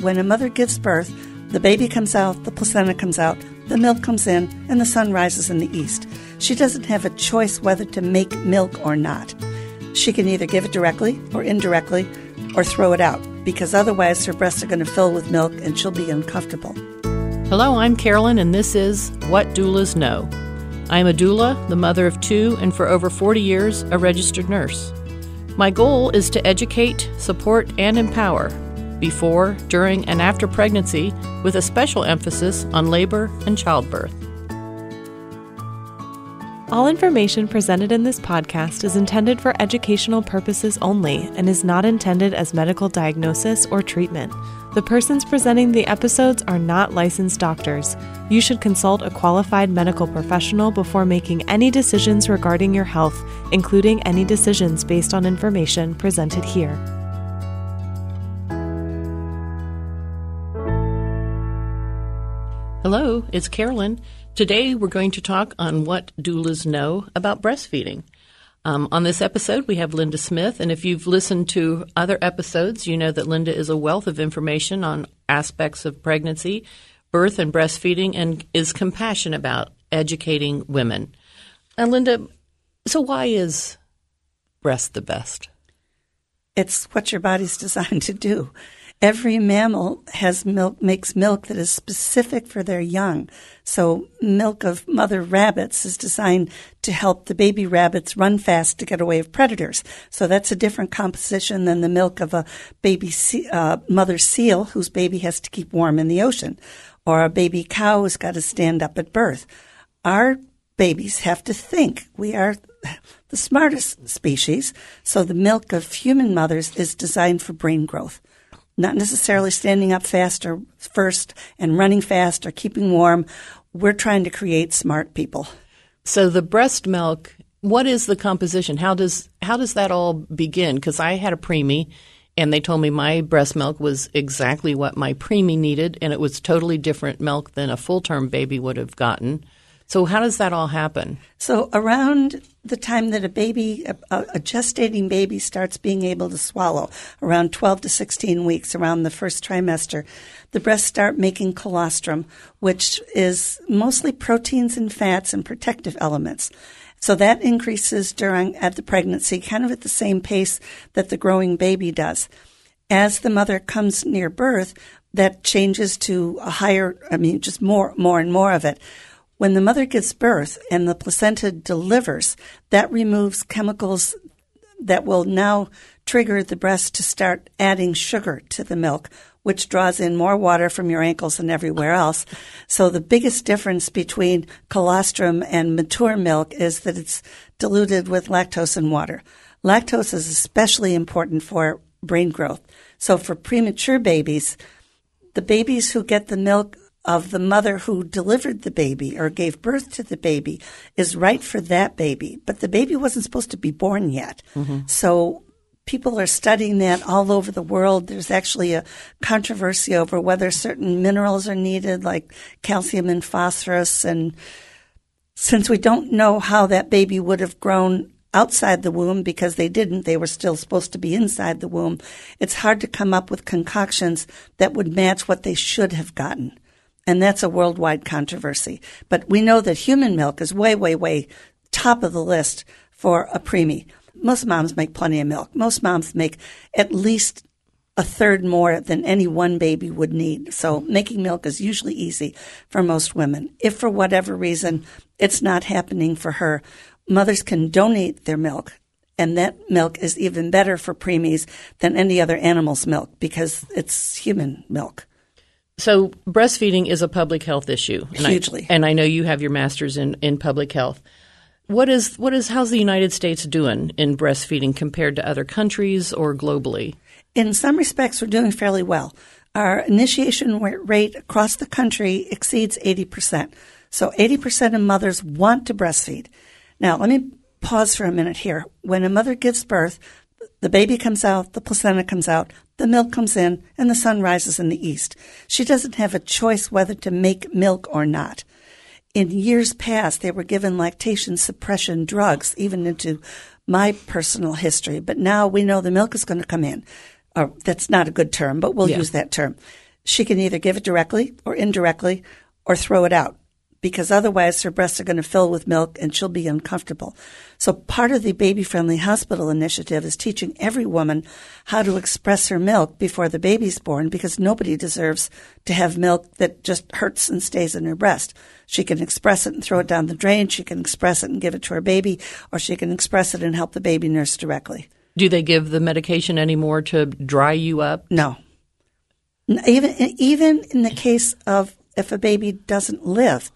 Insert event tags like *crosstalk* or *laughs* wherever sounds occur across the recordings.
when a mother gives birth, the baby comes out, the placenta comes out, the milk comes in, and the sun rises in the east. She doesn't have a choice whether to make milk or not. She can either give it directly or indirectly or throw it out because otherwise her breasts are going to fill with milk and she'll be uncomfortable. Hello, I'm Carolyn, and this is What Doulas Know. I am a doula, the mother of two, and for over 40 years, a registered nurse. My goal is to educate, support, and empower before, during, and after pregnancy, with a special emphasis on labor and childbirth. All information presented in this podcast is intended for educational purposes only and is not intended as medical diagnosis or treatment. The persons presenting the episodes are not licensed doctors. You should consult a qualified medical professional before making any decisions regarding your health, including any decisions based on information presented here. It's Carolyn. Today we're going to talk on what doulas know about breastfeeding. Um, on this episode, we have Linda Smith, and if you've listened to other episodes, you know that Linda is a wealth of information on aspects of pregnancy, birth, and breastfeeding, and is compassionate about educating women. And Linda, so why is breast the best? It's what your body's *laughs* designed to do. Every mammal has milk, makes milk that is specific for their young. So milk of mother rabbits is designed to help the baby rabbits run fast to get away of predators. So that's a different composition than the milk of a baby uh, mother seal whose baby has to keep warm in the ocean, or a baby cow who's got to stand up at birth. Our babies have to think. We are the smartest species. So the milk of human mothers is designed for brain growth not necessarily standing up faster first and running fast or keeping warm. We're trying to create smart people. So the breast milk, what is the composition? How does how does that all begin? Because I had a preemie, and they told me my breast milk was exactly what my preemie needed, and it was totally different milk than a full term baby would have gotten. So how does that all happen? So around the time that a baby, a, a, gestating baby starts being able to swallow, around 12 to 16 weeks, around the first trimester, the breasts start making colostrum, which is mostly proteins and fats and protective elements. So that increases during at the pregnancy, kind of at the same pace that the growing baby does. As the mother comes near birth, that changes to a higher, I mean, just more, more and more of it. When the mother gives birth and the placenta delivers, that removes chemicals that will now trigger the breast to start adding sugar to the milk, which draws in more water from your ankles and everywhere else. So the biggest difference between colostrum and mature milk is that it's diluted with lactose and water. Lactose is especially important for brain growth. So for premature babies, the babies who get the milk of the mother who delivered the baby or gave birth to the baby is right for that baby, but the baby wasn't supposed to be born yet. Mm-hmm. So people are studying that all over the world. There's actually a controversy over whether certain minerals are needed, like calcium and phosphorus. And since we don't know how that baby would have grown outside the womb because they didn't, they were still supposed to be inside the womb, it's hard to come up with concoctions that would match what they should have gotten. And that's a worldwide controversy. But we know that human milk is way, way, way top of the list for a preemie. Most moms make plenty of milk. Most moms make at least a third more than any one baby would need. So making milk is usually easy for most women. If for whatever reason it's not happening for her, mothers can donate their milk. And that milk is even better for preemies than any other animal's milk because it's human milk. So breastfeeding is a public health issue. And Hugely. I, and I know you have your master's in, in public health. What is what is how's the United States doing in breastfeeding compared to other countries or globally? In some respects, we're doing fairly well. Our initiation rate across the country exceeds 80%. So 80% of mothers want to breastfeed. Now, let me pause for a minute here. When a mother gives birth, the baby comes out, the placenta comes out, the milk comes in, and the sun rises in the east. She doesn't have a choice whether to make milk or not. In years past, they were given lactation suppression drugs, even into my personal history. But now we know the milk is going to come in. Or that's not a good term, but we'll yeah. use that term. she can either give it directly or indirectly or throw it out because otherwise her breasts are going to fill with milk and she'll be uncomfortable. So part of the baby friendly hospital initiative is teaching every woman how to express her milk before the baby's born because nobody deserves to have milk that just hurts and stays in her breast. She can express it and throw it down the drain. She can express it and give it to her baby or she can express it and help the baby nurse directly. Do they give the medication anymore to dry you up? No. Even even in the case of if a baby doesn't live,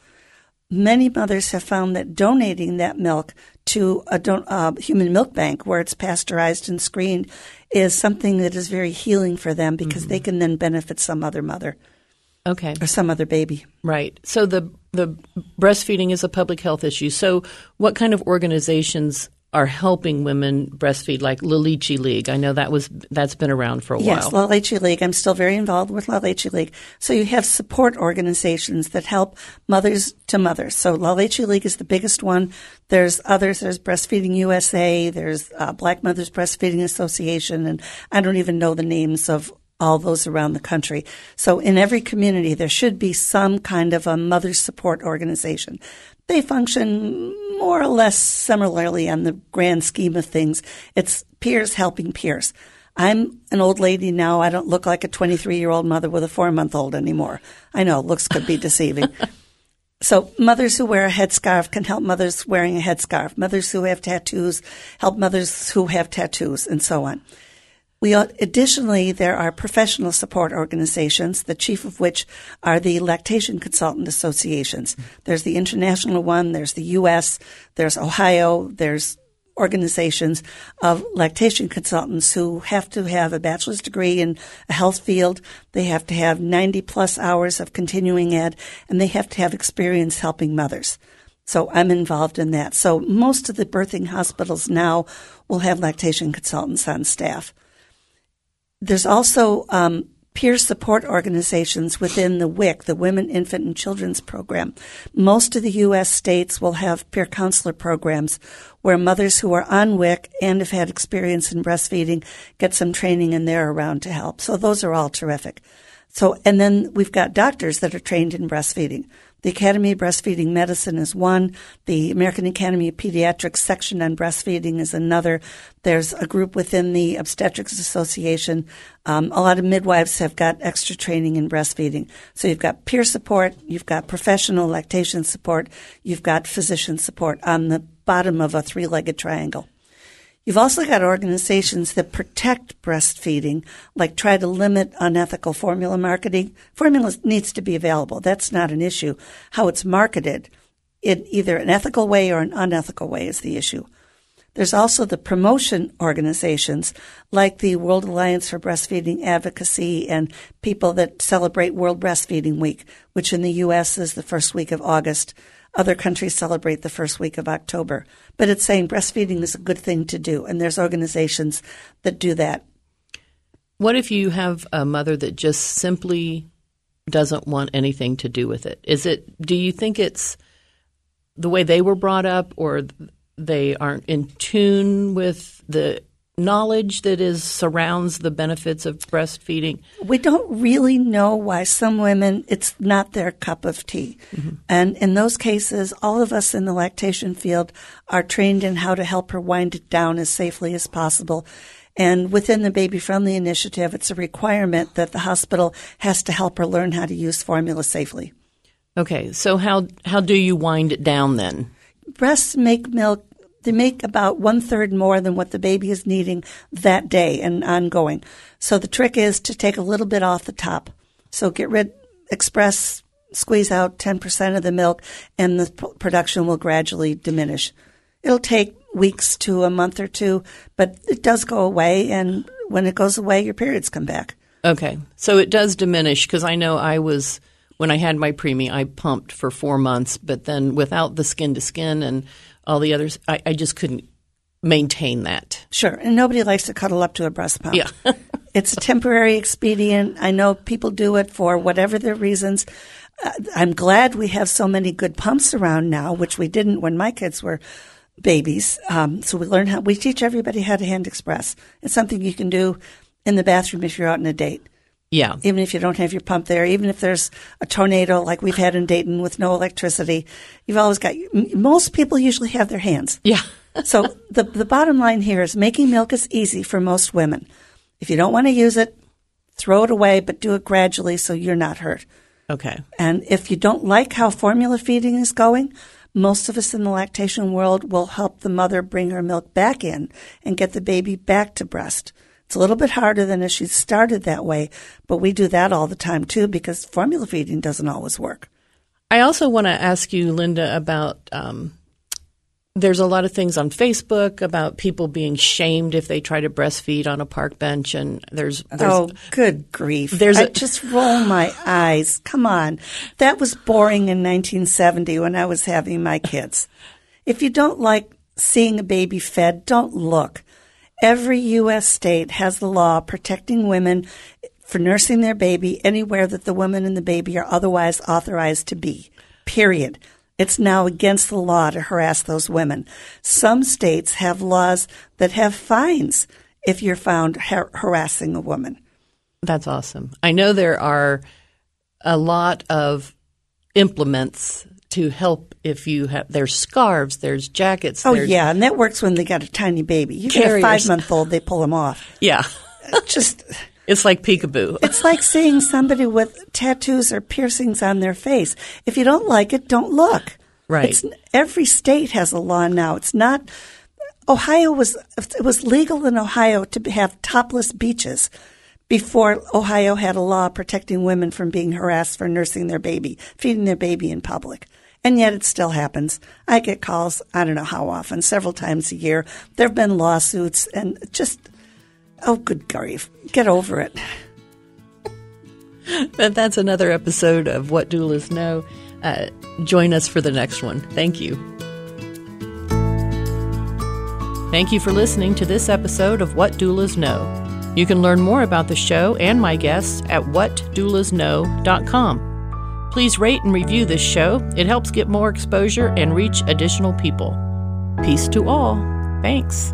many mothers have found that donating that milk to a don- uh, human milk bank where it's pasteurized and screened is something that is very healing for them because mm-hmm. they can then benefit some other mother. Okay. Or some other baby. Right. So the the breastfeeding is a public health issue. So what kind of organizations are helping women breastfeed, like La Leche League. I know that was that's been around for a yes, while. Yes, La Leche League. I'm still very involved with La Leche League. So you have support organizations that help mothers to mothers. So La Leche League is the biggest one. There's others. There's Breastfeeding USA. There's uh, Black Mothers Breastfeeding Association, and I don't even know the names of all those around the country. So in every community, there should be some kind of a mother support organization. They function more or less similarly on the grand scheme of things. It's peers helping peers. I'm an old lady now. I don't look like a 23 year old mother with a four month old anymore. I know looks could be deceiving. *laughs* so mothers who wear a headscarf can help mothers wearing a headscarf. Mothers who have tattoos help mothers who have tattoos and so on. We additionally, there are professional support organizations, the chief of which are the lactation consultant associations. There's the international one, there's the U.S., there's Ohio, there's organizations of lactation consultants who have to have a bachelor's degree in a health field. They have to have 90 plus hours of continuing ed and they have to have experience helping mothers. So I'm involved in that. So most of the birthing hospitals now will have lactation consultants on staff. There's also um, peer support organizations within the WIC, the Women, Infant, and Children's Program. Most of the U.S. states will have peer counselor programs where mothers who are on WIC and have had experience in breastfeeding get some training and they're around to help. So those are all terrific. So, and then we've got doctors that are trained in breastfeeding. The Academy of Breastfeeding Medicine is one. The American Academy of Pediatrics section on breastfeeding is another. There's a group within the Obstetrics Association. Um, a lot of midwives have got extra training in breastfeeding. So you've got peer support, you've got professional lactation support, you've got physician support on the bottom of a three-legged triangle. You've also got organizations that protect breastfeeding, like try to limit unethical formula marketing. Formula needs to be available. That's not an issue. How it's marketed in either an ethical way or an unethical way is the issue. There's also the promotion organizations like the World Alliance for Breastfeeding Advocacy and people that celebrate World Breastfeeding Week, which in the U.S. is the first week of August. Other countries celebrate the first week of October. But it's saying breastfeeding is a good thing to do, and there's organizations that do that. What if you have a mother that just simply doesn't want anything to do with it? Is it do you think it's the way they were brought up or they aren't in tune with the knowledge that is surrounds the benefits of breastfeeding? We don't really know why some women it's not their cup of tea. Mm-hmm. And in those cases, all of us in the lactation field are trained in how to help her wind it down as safely as possible. And within the Baby Friendly Initiative, it's a requirement that the hospital has to help her learn how to use formula safely. Okay, so how how do you wind it down then? Breasts make milk they make about one third more than what the baby is needing that day and ongoing. So the trick is to take a little bit off the top. So get rid, express, squeeze out 10% of the milk and the production will gradually diminish. It'll take weeks to a month or two, but it does go away. And when it goes away, your periods come back. Okay. So it does diminish because I know I was, when I had my preemie, I pumped for four months, but then without the skin to skin and all the others. I, I just couldn't maintain that. Sure. And nobody likes to cuddle up to a breast pump. Yeah. *laughs* it's a temporary expedient. I know people do it for whatever their reasons. Uh, I'm glad we have so many good pumps around now, which we didn't when my kids were babies. Um, so we learn how, we teach everybody how to hand express. It's something you can do in the bathroom if you're out on a date. Yeah. Even if you don't have your pump there, even if there's a tornado like we've had in Dayton with no electricity, you've always got, most people usually have their hands. Yeah. *laughs* so the, the bottom line here is making milk is easy for most women. If you don't want to use it, throw it away, but do it gradually so you're not hurt. Okay. And if you don't like how formula feeding is going, most of us in the lactation world will help the mother bring her milk back in and get the baby back to breast. It's a little bit harder than if she started that way, but we do that all the time too because formula feeding doesn't always work. I also want to ask you, Linda, about um, there's a lot of things on Facebook about people being shamed if they try to breastfeed on a park bench, and there's, there's oh, good grief! There's I a- just roll my eyes. Come on, that was boring in 1970 when I was having my kids. If you don't like seeing a baby fed, don't look. Every U.S. state has the law protecting women for nursing their baby anywhere that the woman and the baby are otherwise authorized to be. Period. It's now against the law to harass those women. Some states have laws that have fines if you're found har- harassing a woman. That's awesome. I know there are a lot of implements to help if you have there's scarves, there's jackets. Oh there's, yeah, and that works when they got a tiny baby. You get a five month old, they pull them off. yeah. Uh, just *laughs* It's like peekaboo. *laughs* it's like seeing somebody with tattoos or piercings on their face. If you don't like it, don't look. Right. It's, every state has a law now. It's not. Ohio was it was legal in Ohio to have topless beaches before Ohio had a law protecting women from being harassed for nursing their baby, feeding their baby in public. And yet it still happens. I get calls, I don't know how often, several times a year. There have been lawsuits and just, oh, good grief. Get over it. *laughs* But that's another episode of What Doulas Know. Uh, join us for the next one. Thank you. Thank you for listening to this episode of What Doulas Know. You can learn more about the show and my guests at whatdoulasknow.com. Please rate and review this show. It helps get more exposure and reach additional people. Peace to all. Thanks.